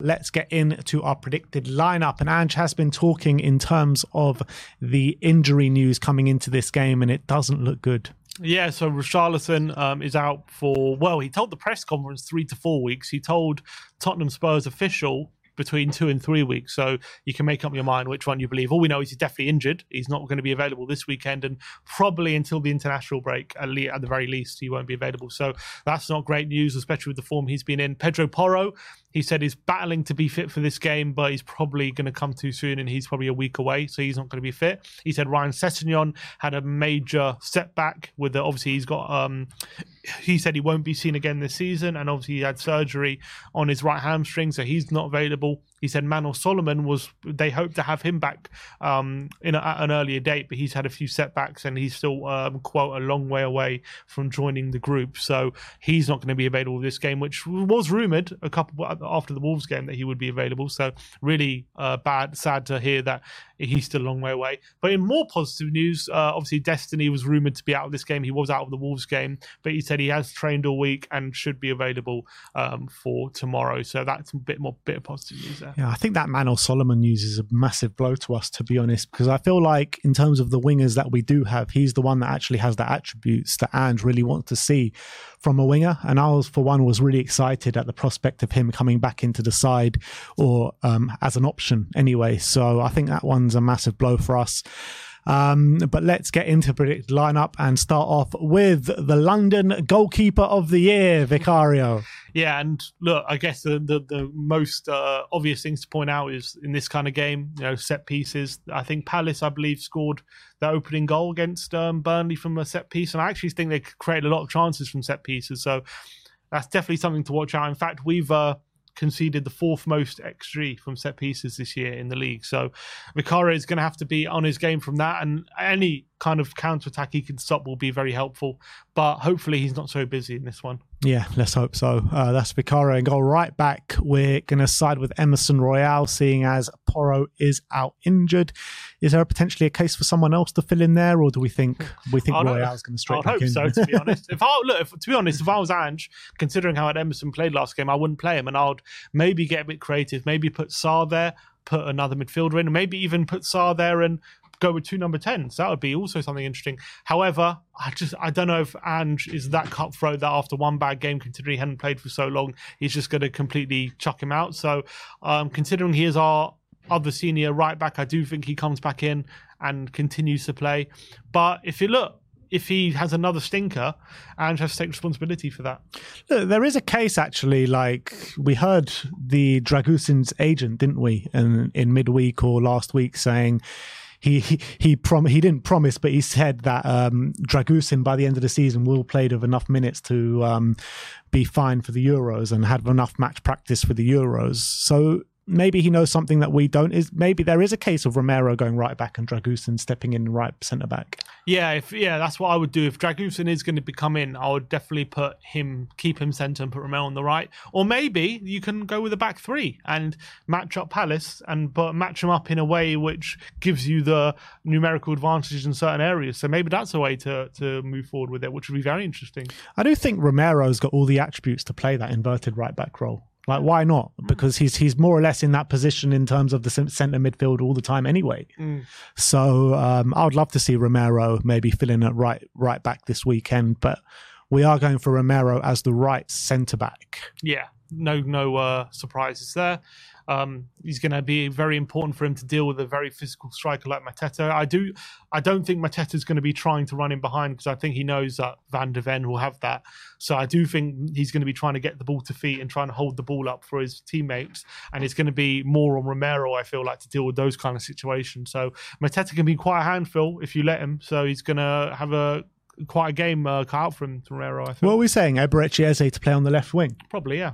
Let's get into our predicted lineup. And Ange has been talking in terms of the injury news coming into this game, and it doesn't look good. Yeah, so Richarlison um, is out for, well, he told the press conference three to four weeks. He told Tottenham Spurs official between two and three weeks. So you can make up your mind which one you believe. All we know is he's definitely injured. He's not going to be available this weekend and probably until the international break, at, le- at the very least, he won't be available. So that's not great news, especially with the form he's been in. Pedro Porro, he said he's battling to be fit for this game, but he's probably going to come too soon and he's probably a week away, so he's not going to be fit. He said Ryan Sessegnon had a major setback with the, obviously he's got um he said he won't be seen again this season and obviously he had surgery on his right hamstring, so he's not available. He said Manor Solomon was they hope to have him back um, in a, at an earlier date, but he's had a few setbacks and he's still um, quote a long way away from joining the group, so he's not going to be available this game, which was rumored a couple after the Wolves game that he would be available. So really uh, bad, sad to hear that he's still a long way away. But in more positive news, uh, obviously Destiny was rumored to be out of this game. He was out of the Wolves game, but he said he has trained all week and should be available um, for tomorrow. So that's a bit more bit of positive news there. Yeah, I think that Manor Solomon uses a massive blow to us, to be honest, because I feel like in terms of the wingers that we do have, he's the one that actually has the attributes that Ange really wants to see from a winger. And I was, for one, was really excited at the prospect of him coming back into the side or um, as an option anyway. So I think that one's a massive blow for us. Um, but let's get into predicted lineup and start off with the London goalkeeper of the year, Vicario. Yeah, and look, I guess the the, the most uh, obvious things to point out is in this kind of game, you know, set pieces. I think Palace, I believe, scored the opening goal against um, Burnley from a set piece, and I actually think they created a lot of chances from set pieces. So that's definitely something to watch out. In fact, we've uh, conceded the fourth most XG from set pieces this year in the league. So Vicario is going to have to be on his game from that, and any kind of counter attack he can stop will be very helpful. But hopefully, he's not so busy in this one. Yeah, let's hope so. Uh, that's Vicario and go right back. We're going to side with Emerson Royal, seeing as Porro is out injured. Is there potentially a case for someone else to fill in there, or do we think we think Royal's going to straight I hope in? so. To be honest, if I look, if, to be honest, if I was Ange, considering how Emerson played last game, I wouldn't play him, and I'd maybe get a bit creative, maybe put Sarr there, put another midfielder in, maybe even put Sarr there and go with two number 10s. That would be also something interesting. However, I just I don't know if Ange is that cutthroat that after one bad game, considering he hadn't played for so long, he's just going to completely chuck him out. So, um, considering he is our other senior right back, I do think he comes back in and continues to play. But if you look, if he has another stinker, and has to take responsibility for that. Look, there is a case actually. Like we heard the Dragusin's agent, didn't we, in, in midweek or last week, saying he he he, prom- he didn't promise, but he said that um, Dragusin by the end of the season will play of enough minutes to um, be fine for the Euros and have enough match practice for the Euros. So maybe he knows something that we don't. Is maybe there is a case of Romero going right back and Dragusin stepping in right centre back. Yeah, if yeah, that's what I would do. If Dragusin is going to become in, I would definitely put him, keep him centre, and put Romero on the right. Or maybe you can go with a back three and match up Palace and but match them up in a way which gives you the numerical advantage in certain areas. So maybe that's a way to to move forward with it, which would be very interesting. I do think Romero's got all the attributes to play that inverted right back role. Like, why not? Mm. Because he's he's more or less in that position in terms of the centre midfield all the time anyway. Mm. So um, I would love to see Romero maybe filling at right right back this weekend, but we are going for Romero as the right centre back. Yeah, no no uh, surprises there. Um, he's going to be very important for him to deal with a very physical striker like Mateta. I do, I don't think Mateta is going to be trying to run in behind because I think he knows that Van de Ven will have that. So I do think he's going to be trying to get the ball to feet and trying to hold the ball up for his teammates. And it's going to be more on Romero, I feel like, to deal with those kind of situations. So Mateta can be quite a handful if you let him. So he's going to have a quite a game uh, cut out from Romero. I think. What are we saying? Eberechi Eze to play on the left wing? Probably, yeah.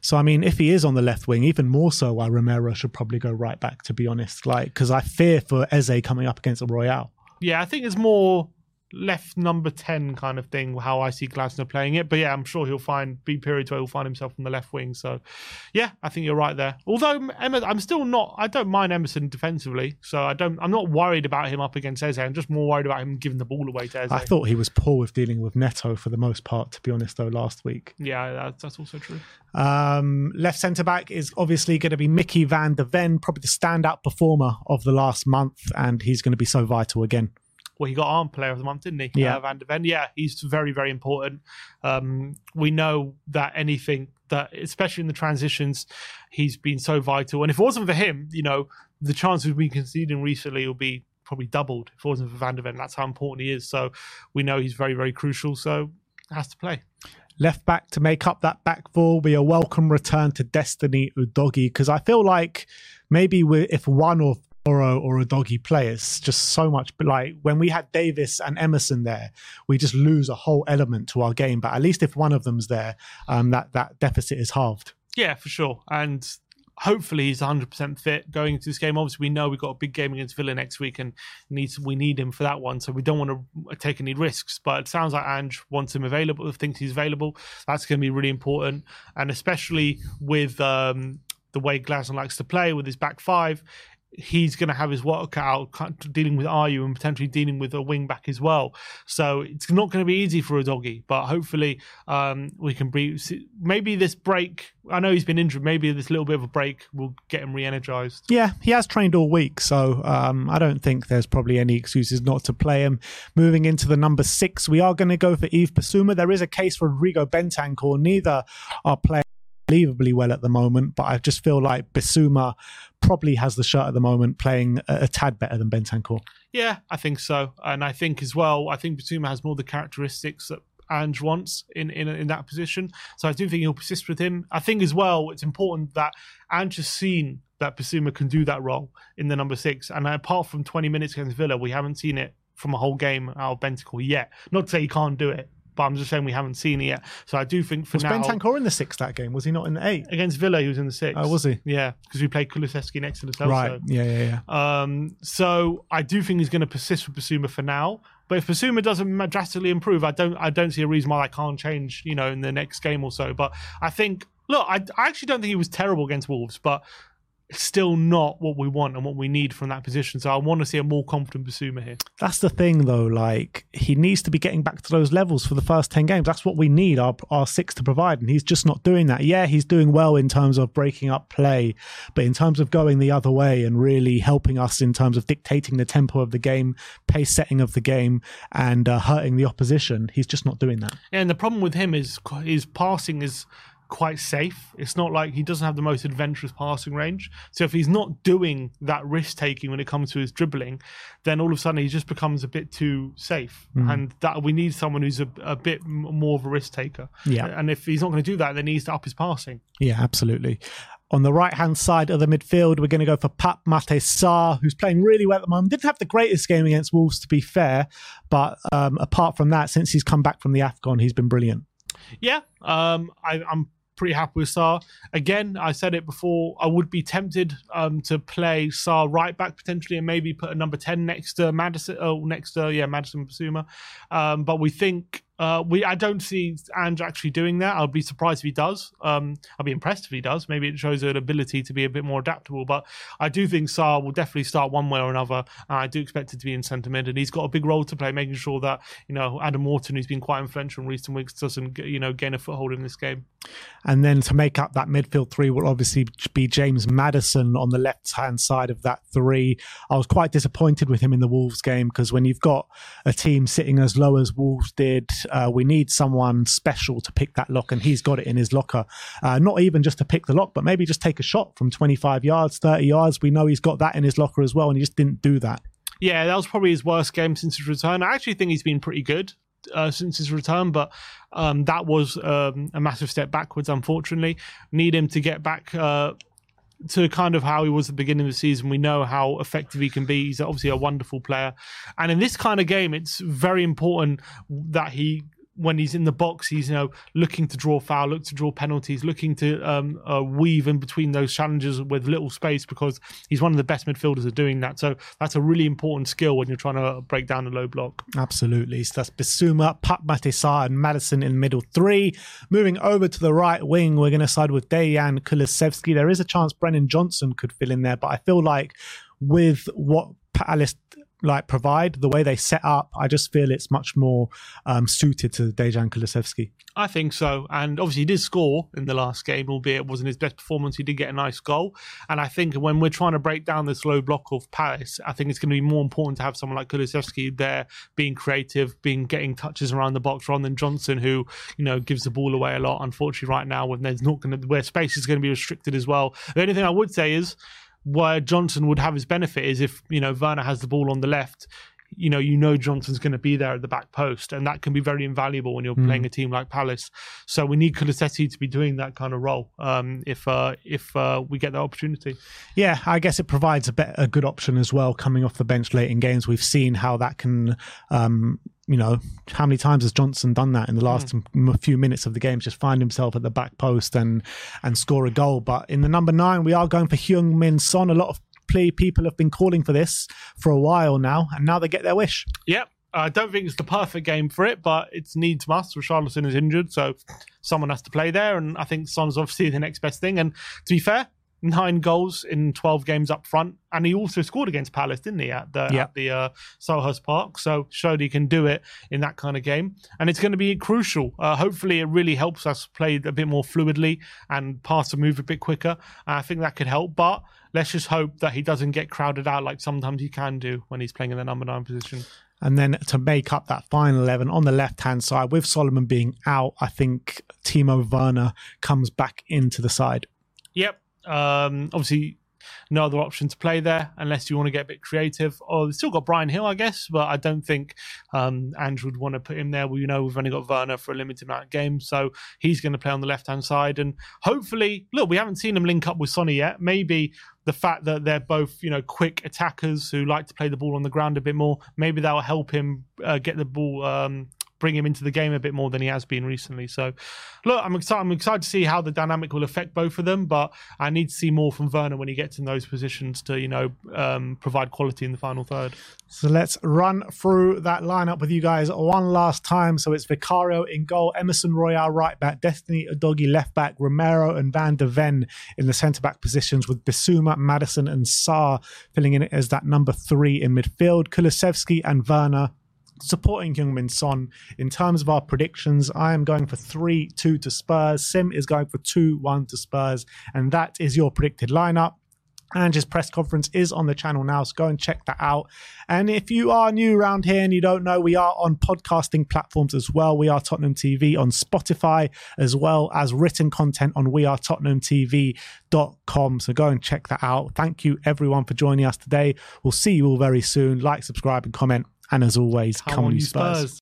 So I mean, if he is on the left wing, even more so, why Romero should probably go right back. To be honest, like because I fear for Eze coming up against a Royal. Yeah, I think it's more left number 10 kind of thing how i see glasner playing it. But yeah i'm sure he'll find be periods where he'll find himself on the left wing. So yeah i think you're right there. Although Emma, i'm still not i don't mind emerson defensively. So i don't i'm not worried about him up against eze. I'm just more worried about him giving the ball away to eze. I thought he was poor with dealing with Neto for the most part, to be honest, though, last week. yeah that's, that's also true. Um, left centre back is obviously going to be Micky van de Ven, probably the standout performer of the last month, and he's going to be so vital again. Well, he got arm player of the month, didn't he? Yeah. Uh, Van de Ven. Yeah, he's very, very important. Um, we know that anything that, especially in the transitions, he's been so vital. And if it wasn't for him, you know, the chances we've been conceding recently will be probably doubled if it wasn't for Van de Ven. That's how important he is. So we know he's very, very crucial. So has to play. Left back to make up that back four will be a welcome return to Destiny Udogie because I feel like maybe we if one or Udogie play, it's just so much. But like when we had Davis and Emerson there, we just lose a whole element to our game. But at least if one of them's there, um, that that deficit is halved. Yeah, for sure. And hopefully he's 100% fit going into this game. Obviously, we know we've got a big game against Villa next week and needs we need him for that one. So we don't want to take any risks. But it sounds like Ange wants him available, thinks he's available. That's going to be really important. And especially with um, the way Glasner likes to play with his back five, he's going to have his work cut out dealing with Ayew and potentially dealing with a wing back as well. So it's not going to be easy for Udogie, but hopefully um, we can be maybe this break. I know he's been injured. Maybe this little bit of a break will get him re-energized. Yeah, he has trained all week, so um, I don't think there's probably any excuses not to play him. Moving into the number six, we are going to go for Yves Bissouma. There is a case for Rodrigo Bentancur. Neither are playing unbelievably well at the moment, but I just feel like Bissouma probably has the shirt at the moment, playing a, a tad better than Bentancur. Yeah, I think so, and I think as well. I think Bissouma has more the characteristics that Ange wants in, in in that position. So I do think he'll persist with him. I think as well, it's important that Ange has seen that Bissouma can do that role in the number six. And apart from 20 minutes against Villa, we haven't seen it from a whole game out of Bentancur yet. Not to say he can't do it, but I'm just saying we haven't seen it yet. So I do think for Was now Bentancur in the six that game? Was he not in the eight? against Villa, he was in the six. Oh, was he? Yeah, because we played Kulusevski next to Lo Celso. Right. Yeah, yeah, yeah. Um, so I do think he's going to persist with Bissouma for now. But if Bissouma doesn't drastically improve, I don't I don't see a reason why that can't change. You know, in the next game or so. But I think look, I, I actually don't think he was terrible against Wolves, but still not what we want and what we need from that position. So I want to see a more confident Bissouma here. That's the thing, though. Like he needs to be getting back to those levels for the first ten games. That's what we need our our six to provide, and he's just not doing that. Yeah, he's doing well in terms of breaking up play, but in terms of going the other way and really helping us in terms of dictating the tempo of the game, pace setting of the game, and uh, hurting the opposition, he's just not doing that. And the problem with him is his passing is quite safe. It's not like he doesn't have the most adventurous passing range. So if he's not doing that risk taking when it comes to his dribbling, then all of a sudden he just becomes a bit too safe. And that we need someone who's a, a bit more of a risk taker. Yeah. And if he's not going to do that, then he needs to up his passing. Yeah, absolutely. On the right hand side of the midfield, we're going to go for Pape Matar Sarr, who's playing really well at the moment. Didn't have the greatest game against Wolves, to be fair, but um, apart from that, since he's come back from the AFCON, he's been brilliant. Yeah, um, I, I'm pretty happy with Sarr. Again, I said it before. I would be tempted um, to play Sarr right back potentially, and maybe put a number ten next to Maddison. Oh, next to yeah, Maddison Bissouma. Um, but we think uh, we. I don't see Ange actually doing that. I'd be surprised if he does. Um, I'd be impressed if he does. Maybe it shows an ability to be a bit more adaptable. But I do think Sarr will definitely start one way or another. And I do expect it to be in centre mid, and he's got a big role to play, making sure that you know Adam Wharton, who's been quite influential in recent weeks, doesn't you know gain a foothold in this game. And then to make up that midfield three will obviously be James Maddison on the left hand side of that three. I was quite disappointed with him in the Wolves game because when you've got a team sitting as low as Wolves did, uh, we need someone special to pick that lock, and he's got it in his locker. Uh, not even just to pick the lock, but maybe just take a shot from 25 yards, 30 yards. We know he's got that in his locker as well, and he just didn't do that. Yeah, that was probably his worst game since his return. I actually think he's been pretty good uh, since his return, but um, that was um, a massive step backwards, unfortunately. Need him to get back uh, to kind of how he was at the beginning of the season. We know how effective he can be. He's obviously a wonderful player. And in this kind of game, it's very important that he when he's in the box, he's you know looking to draw foul, look to draw penalties, looking to um, uh, weave in between those challenges with little space because he's one of the best midfielders at doing that. So that's a really important skill when you're trying to break down a low block. Absolutely. So that's Bissouma, Pape Matar Sarr, and Maddison in middle three. Moving over to the right wing, we're going to side with Dejan Kulusevski. There is a chance Brennan Johnson could fill in there, but I feel like with what Palace like provide. The way they set up i just feel it's much more um, suited to dejan kulusevski. I think so. And obviously he did score in the last game albeit it wasn't his best performance. He did get a nice goal. And i think when we're trying to break down this low block of Palace, i think it's going to be more important to have someone like kulusevski there being creative being getting touches around the box rather than johnson who you know gives the ball away a lot unfortunately right now when there's not going to where space is going to be restricted as well. The only thing i would say is where Johnson would have his benefit is if you know Werner has the ball on the left. You know, you know Johnson's going to be there at the back post, and that can be very invaluable when you're mm. playing a team like Palace. So we need Kulusevski to be doing that kind of role um, if uh, if uh, we get that opportunity. Yeah, I guess it provides a, bit, a good option as well. Coming off the bench late in games, we've seen how that can um, you know, how many times has Johnson done that in the last mm. few minutes of the game? Just find himself at the back post and and score a goal. But in the number nine, we are going for Heung Min Son. A lot of play people have been calling for this for a while now, and now they get their wish. Yep. I don't think it's the perfect game for it, but it's needs must. Richarlison is injured, so someone has to play there, and I think Son's obviously the next best thing. And to be fair, nine goals in 12 games up front. And he also scored against Palace, didn't he, at the, at the uh, Selhurst Park? So showed he can do it in that kind of game. And it's going to be crucial. Uh, hopefully, it really helps us play a bit more fluidly and pass the move a bit quicker. I think that could help. But let's just hope that he doesn't get crowded out like sometimes he can do when he's playing in the number nine position. And then to make up that final 11 on the left hand side, with Solomon being out, I think Timo Werner comes back into the side. Yep, um, obviously, no other option to play there unless you want to get a bit creative. Or oh, they've still got Bryan Gil, I guess, but I don't think um, Ange would want to put him there. Well, you know, we've only got Werner for a limited amount of games, so he's going to play on the left hand side. And hopefully, look, we haven't seen him link up with Sonny yet. Maybe the fact that they're both, you know, quick attackers who like to play the ball on the ground a bit more, maybe that will help him uh, get the ball um, bring him into the game a bit more than he has been recently. So, look, I'm excited. I'm excited to see how the dynamic will affect both of them. But I need to see more from Werner when he gets in those positions to, you know, um, provide quality in the final third. So let's run through that lineup with you guys one last time. So it's Vicario in goal, Emerson Royal right back, Destiny Udogie left back, Romero and Van de Ven in the centre back positions with Bissouma, Maddison, and Sarr filling in as that number three in midfield. Kulusevski and Werner supporting Heung-min Son. In terms of our predictions, I am going for 3 2 to Spurs. Sim is going for 2 1 to Spurs. And that is your predicted lineup. Ange's press conference is on the channel now, so go and check that out. And if you are new around here and you don't know, we are on podcasting platforms as well. We are Tottenham TV on Spotify, as well as written content on wearetottenhamtv.com. So go and check that out. Thank you, everyone, for joining us today. We'll see you all very soon. Like, subscribe, and comment. And as always, come, come on, you Spurs. Spurs.